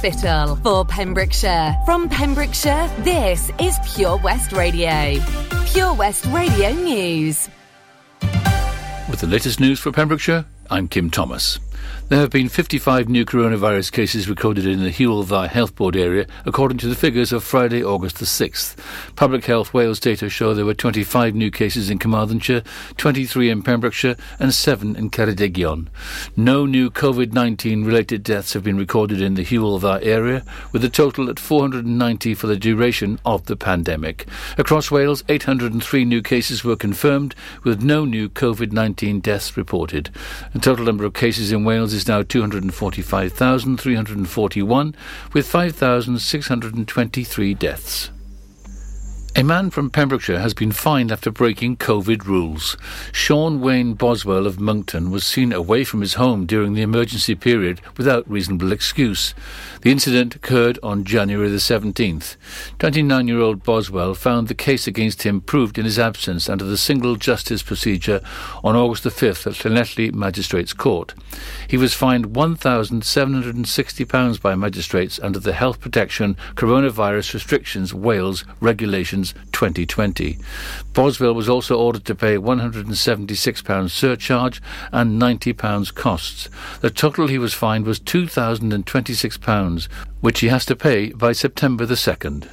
Spittal for Pembrokeshire. From Pembrokeshire, this is Pure West Radio. Pure West Radio News. With the latest news for Pembrokeshire, I'm Kim Thomas. There have been 55 new coronavirus cases recorded in the Hywel Dda Health Board area, according to the figures of Friday, August the 6th. Public Health Wales data show there were 25 new cases in Carmarthenshire, 23 in Pembrokeshire, and 7 in Ceredigion. No new COVID-19 related deaths have been recorded in the Hywel Dda area, with a total at 490 for the duration of the pandemic. Across Wales, 803 new cases were confirmed, with no new COVID-19 deaths reported. The total number of cases in Wales is now 245,341, with 5,623 deaths. A man from Pembrokeshire has been fined after breaking COVID rules. Sean Wayne Boswell of Monkton was seen away from his home during the emergency period without reasonable excuse. The incident occurred on January the 17th. 29-year-old Boswell found the case against him proved in his absence under the single justice procedure on August the 5th at Llanelli Magistrates Court. He was fined £1,760 by magistrates under the Health Protection Coronavirus Restrictions Wales Regulations 2020. Boswell was also ordered to pay £176 surcharge and £90 costs. The total he was fined was £2,026 which he has to pay by September the 2nd.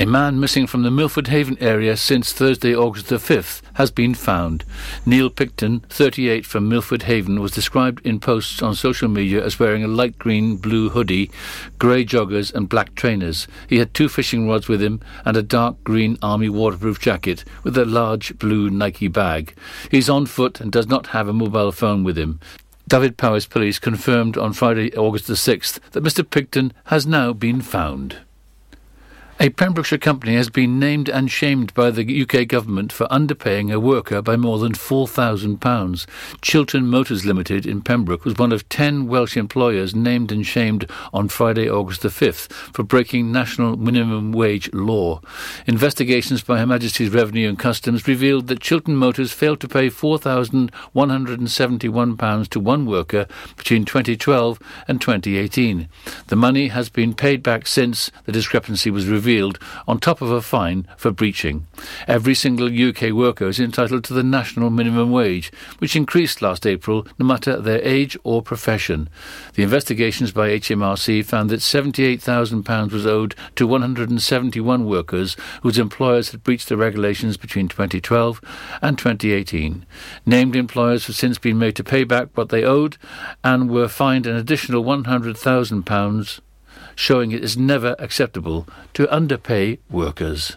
A man missing from the Milford Haven area since Thursday, August the 5th, has been found. Neil Picton, 38, from Milford Haven, was described in posts on social media as wearing a light green blue hoodie, grey joggers, and black trainers. He had two fishing rods with him and a dark green army waterproof jacket with a large blue Nike bag. He's on foot and does not have a mobile phone with him. Dyfed-Powys Police confirmed on Friday, August the 6th, that Mr Picton has now been found. A Pembrokeshire company has been named and shamed by the UK government for underpaying a worker by more than £4,000. Chiltern Motors Limited in Pembroke was one of ten Welsh employers named and shamed on Friday, August the 5th for breaking national minimum wage law. Investigations by Her Majesty's Revenue and Customs revealed that Chiltern Motors failed to pay £4,171 to one worker between 2012 and 2018. The money has been paid back since the discrepancy was revealed revealed on top of a fine for breaching. Every single UK worker is entitled to the national minimum wage, which increased last April no matter their age or profession. The investigations by HMRC found that £78,000 was owed to 171 workers whose employers had breached the regulations between 2012 and 2018. Named employers have since been made to pay back what they owed and were fined an additional £100,000 showing it is never acceptable to underpay workers.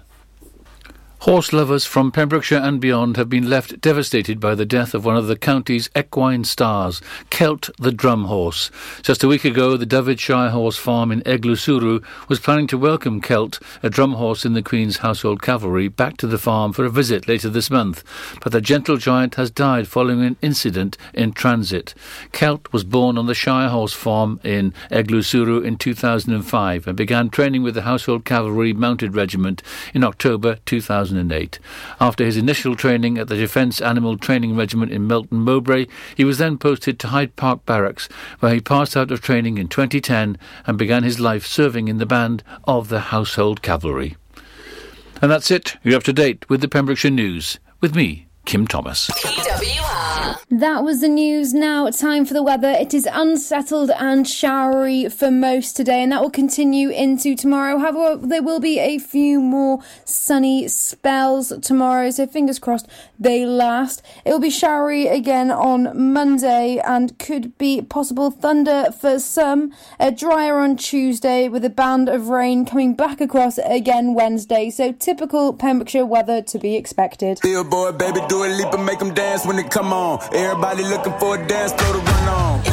Horse lovers from Pembrokeshire and beyond have been left devastated by the death of one of the county's equine stars, Celt the drum horse. Just a week ago, the Dyfed Shire Horse Farm in Eglwyswrw was planning to welcome Celt, a drum horse in the Queen's Household Cavalry, back to the farm for a visit later this month. But the gentle giant has died following an incident in transit. Celt was born on the Shire Horse Farm in Eglwyswrw in 2005 and began training with the Household Cavalry Mounted Regiment in October 2000. 2008. After his initial training at the Defence Animal Training Regiment in Melton Mowbray, he was then posted to Hyde Park Barracks, where he passed out of training in 2010 and began his life serving in the band of the Household Cavalry. And that's it. You're up to date with the Pembrokeshire News. With me, Kim Thomas. PWR. That was the news. Now, time for the weather. It is unsettled and showery for most today, and that will continue into tomorrow. However, there will be a few more sunny spells tomorrow, so fingers crossed they last. It will be showery again on Monday and could be possible thunder for some. Uh, drier on Tuesday with a band of rain coming back across again Wednesday, so typical Pembrokeshire weather to be expected. Billboard, baby, do a leap and make them dance when they come on. Everybody looking for a dance floor to run on.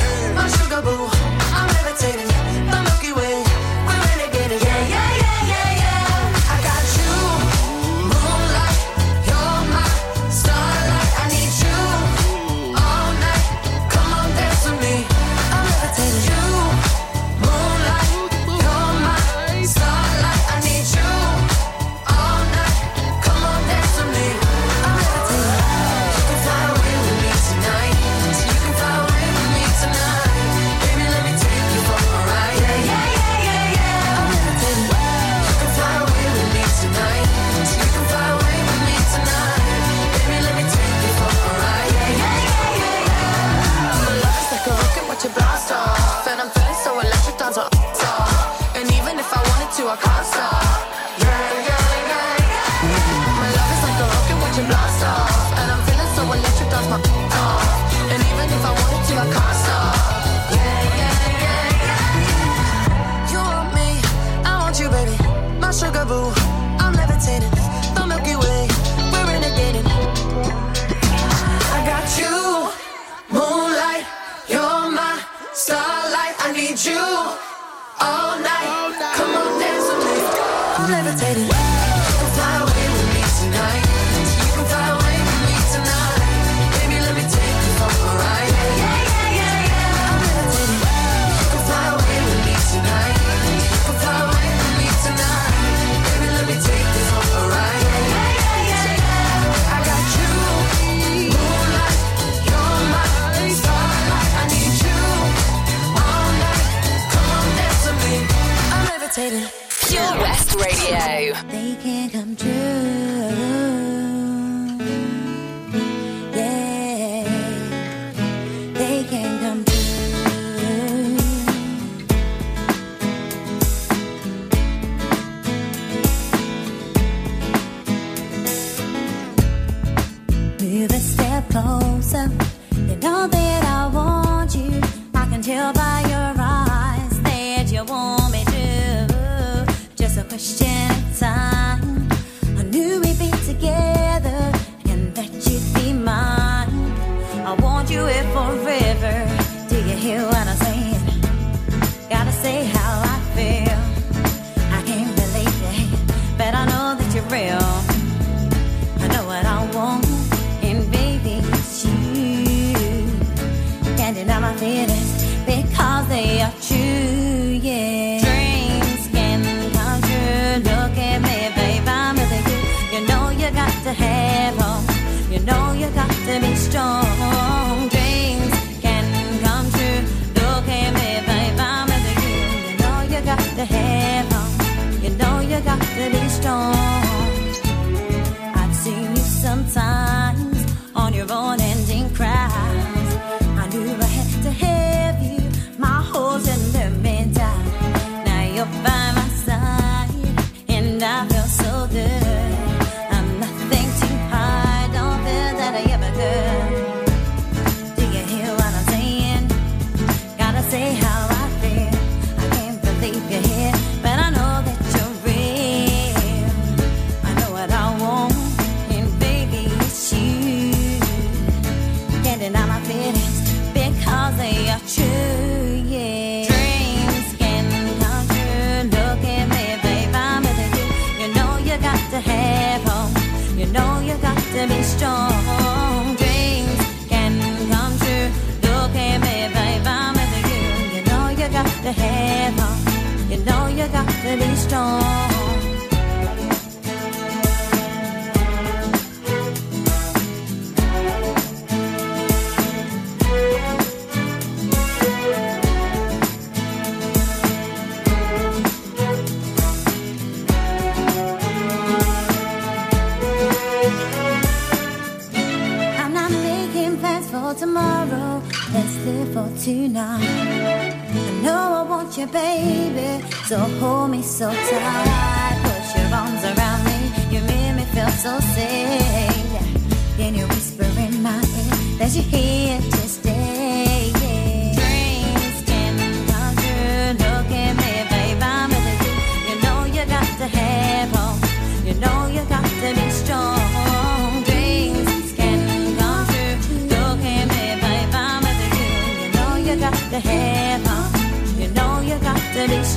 to a concert. Yeah, yeah, yeah, yeah. My love is like a rocket which you blast off, and I'm feeling so electric. That's my Pure West Radio.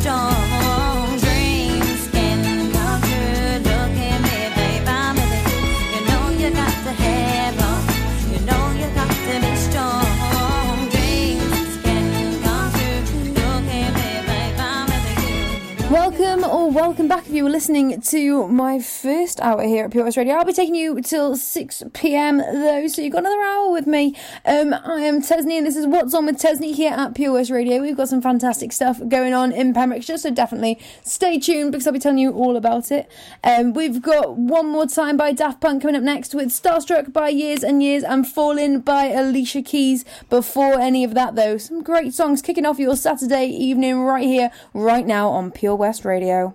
张 Welcome back if you were listening to my first hour here at Pure West Radio. I'll be taking you till 6 pm though, so you've got another hour with me. Um, I am Tesni and this is What's On with Tesni here at Pure West Radio. We've got some fantastic stuff going on in Pembrokeshire, so definitely stay tuned because I'll be telling you all about it. Um, we've got One More Time by Daft Punk coming up next with Starstruck by Years and Years and Falling by Alicia Keys. Before any of that though, some great songs kicking off your Saturday evening right here, right now on Pure West Radio.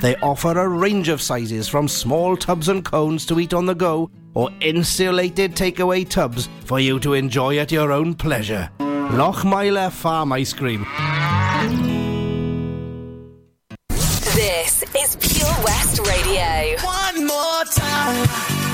They offer a range of sizes from small tubs and cones to eat on the go or insulated takeaway tubs for you to enjoy at your own pleasure. Lochmeyler Farm Ice Cream. This is Pure West Radio. One more time.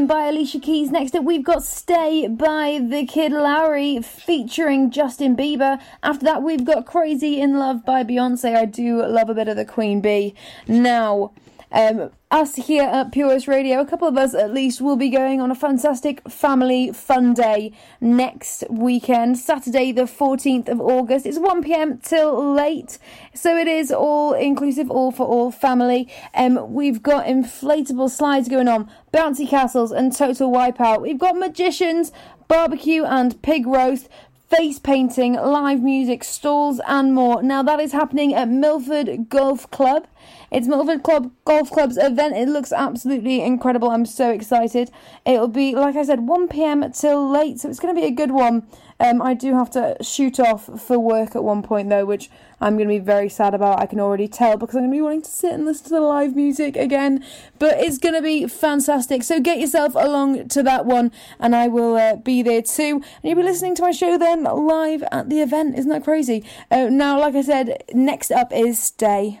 Falling by Alicia Keys. Next up, we've got Stay by The Kid Laroi featuring Justin Bieber. After that, we've got Crazy in Love by Beyonce. I do love a bit of the Queen Bee. Now, um, us here at Pure West Radio, a couple of us at least, will be going on a fantastic family fun day next weekend, Saturday the 14th of August. It's 1pm till late, so it is all inclusive, all for all family. Um, we've got inflatable slides going on, bouncy castles, and total wipeout. We've got magicians, barbecue, and pig roast face painting, live music, stalls, and more. Now, that is happening at Milford Golf Club. It's Milford Club Golf Club's event. It looks absolutely incredible. I'm so excited. It'll be, like I said, 1 pm till late, so it's going to be a good one. Um, I do have to shoot off for work at one point though, which I'm going to be very sad about. I can already tell because I'm going to be wanting to sit and listen to the live music again. But it's going to be fantastic. So get yourself along to that one, and I will uh, be there too. And you'll be listening to my show then live at the event. Isn't that crazy? Uh, now, like I said, next up is Stay.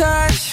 touch.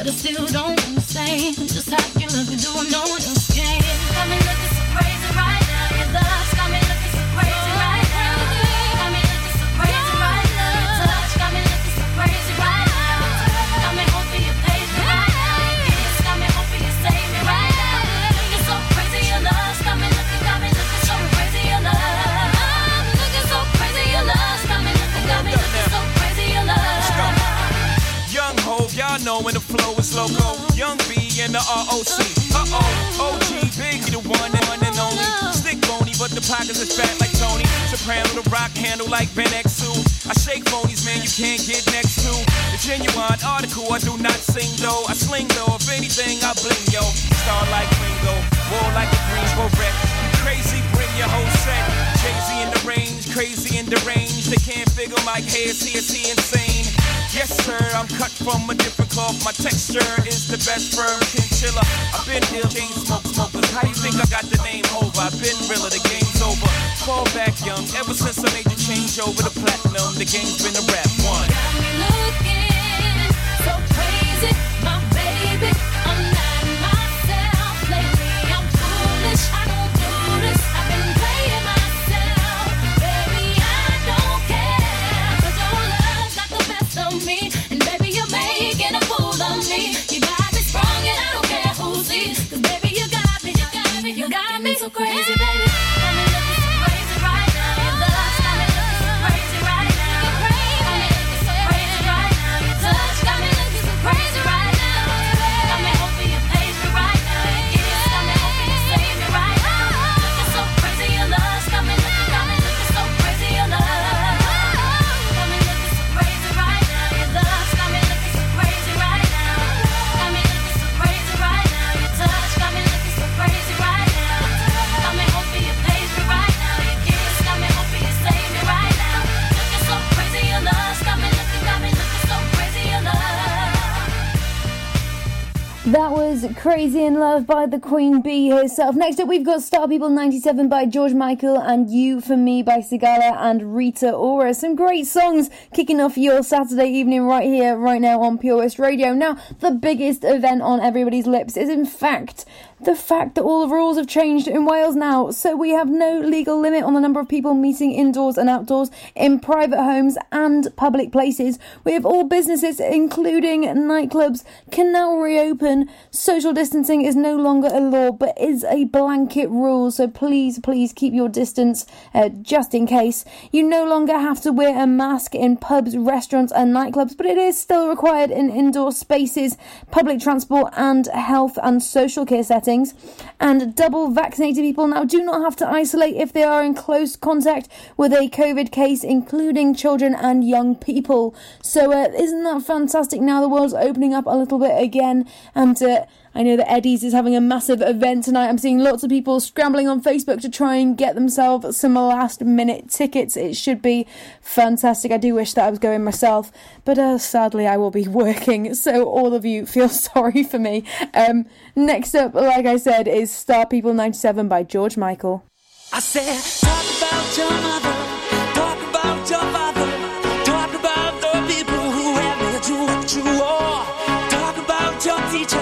But I still don't understand just how you love me, doing no one else can. I've been looking. Flex logo, Young B and the ROC. Uh oh, OG, Biggie, the one and one and only. Stick bony, but the pockets is fat like Tony. Soprano, the rock handle like Ben X2. I shake bonies, man, you can't get next to. The genuine article, I do not sing though. I sling though, if anything, I bling yo. Star like Ringo, war like a Greensboro wreck. Crazy, bring your whole set. Crazy in the range, crazy in the range. They can't figure my head, see, is he insane? Yes, sir, I'm cut from a different cloth. My texture is the best firm chinchilla. I've been ill, chain smoke smokers. How you think I got the name over? I've been realer, the game's over. Fall back young, ever since I made the change over the platinum, the game's been a rap one. Got me looking so crazy. Crazy in Love by the Queen Bee herself. Next up, we've got Star People 97 by George Michael and You for Me by Sigala and Rita Ora. Some great songs kicking off your Saturday evening right here, right now on Pure West Radio. Now, the biggest event on everybody's lips is, in fact, the fact that all the rules have changed in Wales now, so we have no legal limit on the number of people meeting indoors and outdoors in private homes and public places. We have all businesses, including nightclubs, can now reopen. Social distancing is no longer a law, but is a blanket rule, so please, please keep your distance uh, just in case. You no longer have to wear a mask in pubs, restaurants, and nightclubs, but it is still required in indoor spaces, public transport, and health and social care settings. And double vaccinated people now do not have to isolate if they are in close contact with a COVID case, including children and young people. So, uh, isn't that fantastic? Now the world's opening up a little bit again, and uh, I know that Eddie's is having a massive event tonight. I'm seeing lots of people scrambling on Facebook to try and get themselves some last minute tickets. It should be fantastic. I do wish that I was going myself, but uh, sadly I will be working. So all of you feel sorry for me. Um, next up, like I said, is Star People 97 by George Michael. I said, talk about your mother, talk about your father, talk about the people who have made you what you are. Talk about your teacher,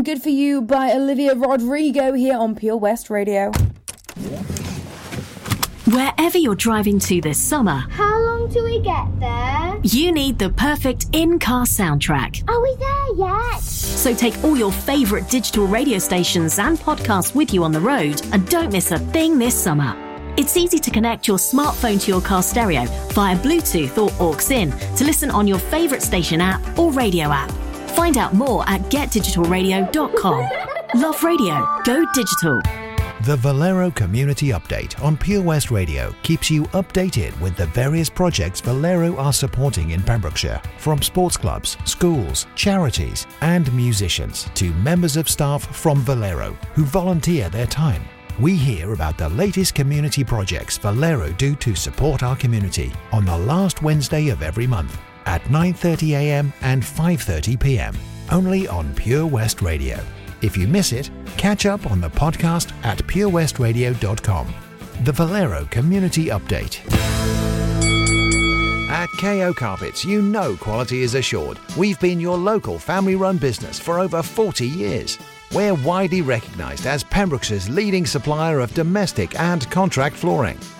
and Good for You by Olivia Rodrigo here on Pure West Radio. Wherever you're driving to this summer, How long till we get there? you need the perfect in car soundtrack. Are we there yet? So take all your favourite digital radio stations and podcasts with you on the road and don't miss a thing this summer. It's easy to connect your smartphone to your car stereo via Bluetooth or aux in to listen on your favourite station app or radio app. Find out more at getdigitalradio.com. Love radio. Go digital. The Valero Community Update on Pure West Radio keeps you updated with the various projects Valero are supporting in Pembrokeshire, from sports clubs, schools, charities, and musicians to members of staff from Valero who volunteer their time. We hear about the latest community projects Valero do to support our community on the last Wednesday of every month at 9:30 a.m. and 5:30 p.m. only on Pure West Radio. If you miss it, catch up on the podcast at purewestradio.com. The Valero Community Update. At KO Carpets, you know quality is assured. We've been your local family run business for over 40 years. We're widely recognised as Pembrokeshire's leading supplier of domestic and contract flooring.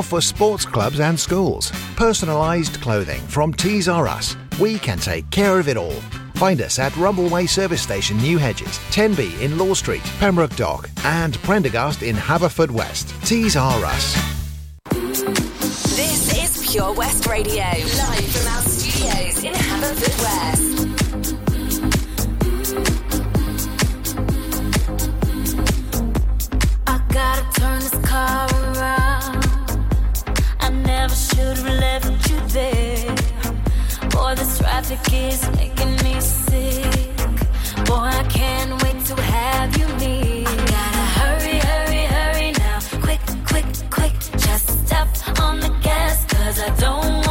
for sports clubs and schools. Personalised clothing from Tees R Us. We can take care of it all. Find us at Rumbleway Service Station, New Hedges, 10B in Law Street, Pembroke Dock, and Prendergast in Haverfordwest. Tees R Us. This is Pure West Radio, live from our studios in Haverfordwest. I gotta turn this car around. Should have left you there. Boy, this traffic is making me sick. Boy, I can't wait to have you near. I gotta hurry, hurry, hurry now. Quick, quick, quick. Just on the gas, cause I don't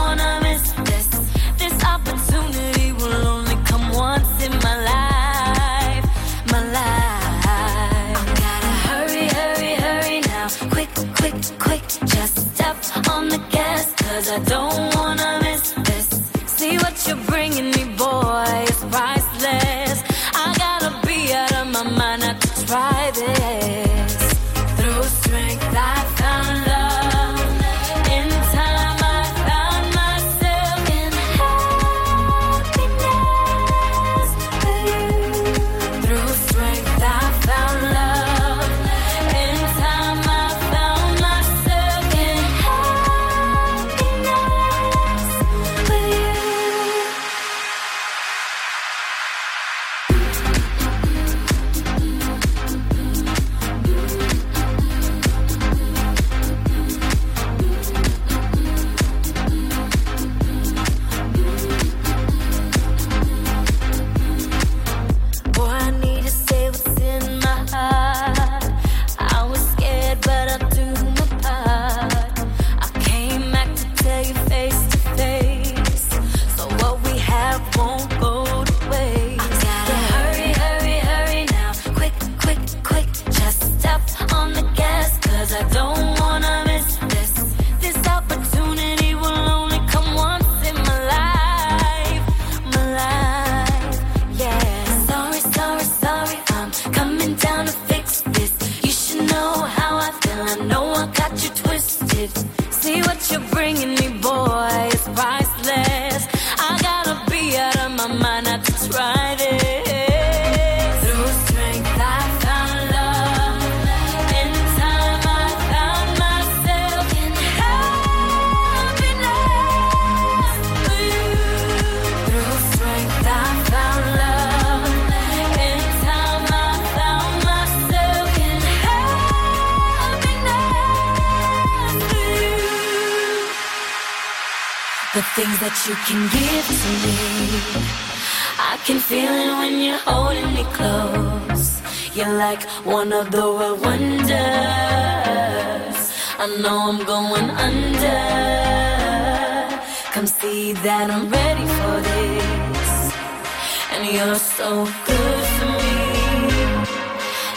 so good for me.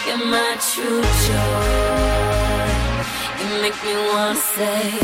You're my true joy. You make me wanna say.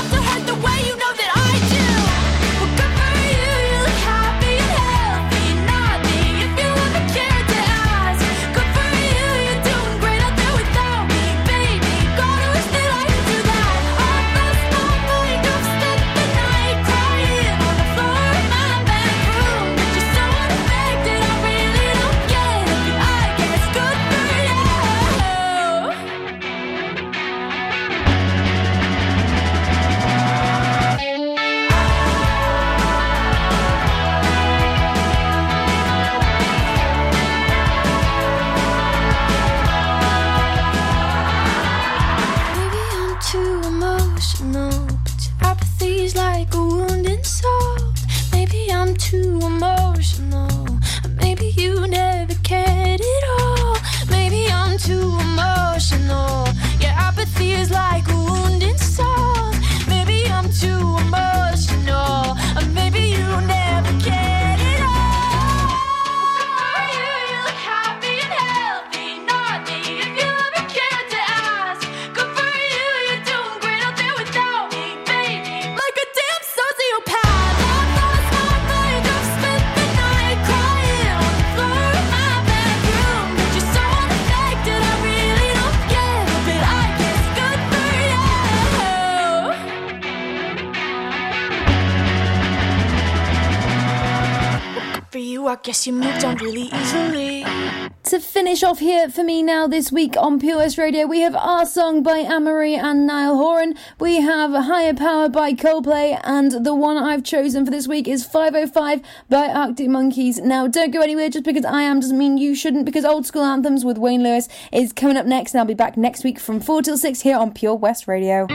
off here for me now this week on Pure West Radio, we have Our Song by Anne-Marie and Niall Horan. We have Higher Power by Coldplay, and the one I've chosen for this week is 505 by Arctic Monkeys. Now, don't go anywhere just because I am doesn't mean you shouldn't, because Old School Anthems with Wayne Lewis is coming up next, and I'll be back next week from 4 till 6 here on Pure West Radio.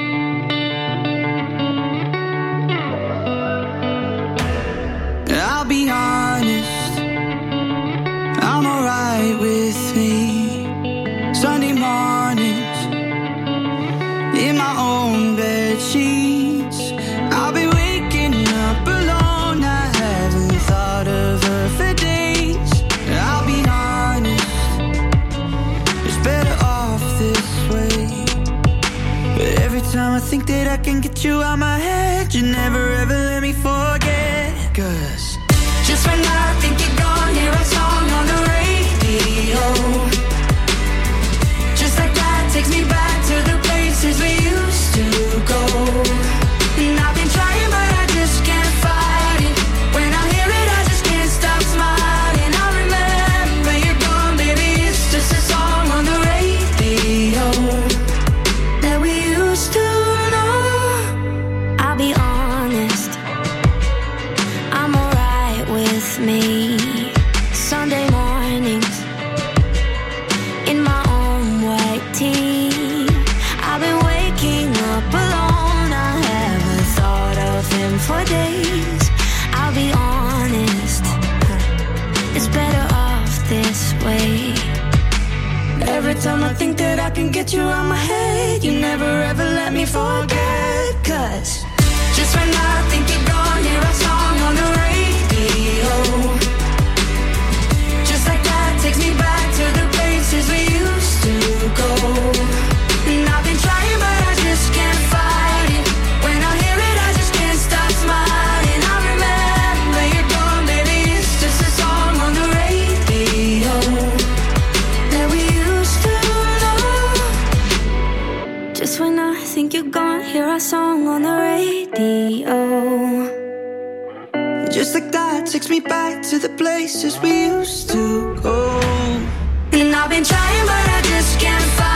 I'll be honest, I'm alright with me. Sunday mornings, Just like that takes me back to the places we used to go. And I've been trying, but I just can't find.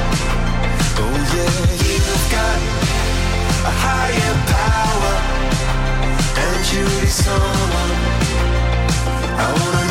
Oh yeah, you've got a higher power, and you someone I wanna.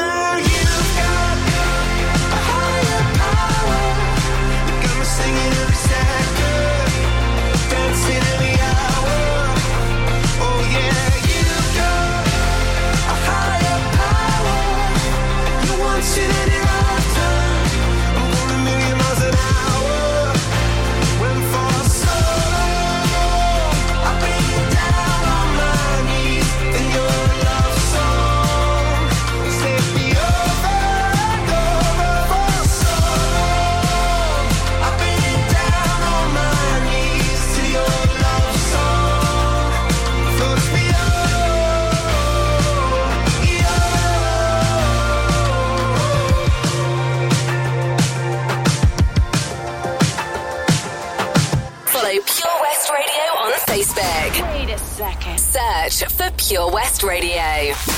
Pure West Radio.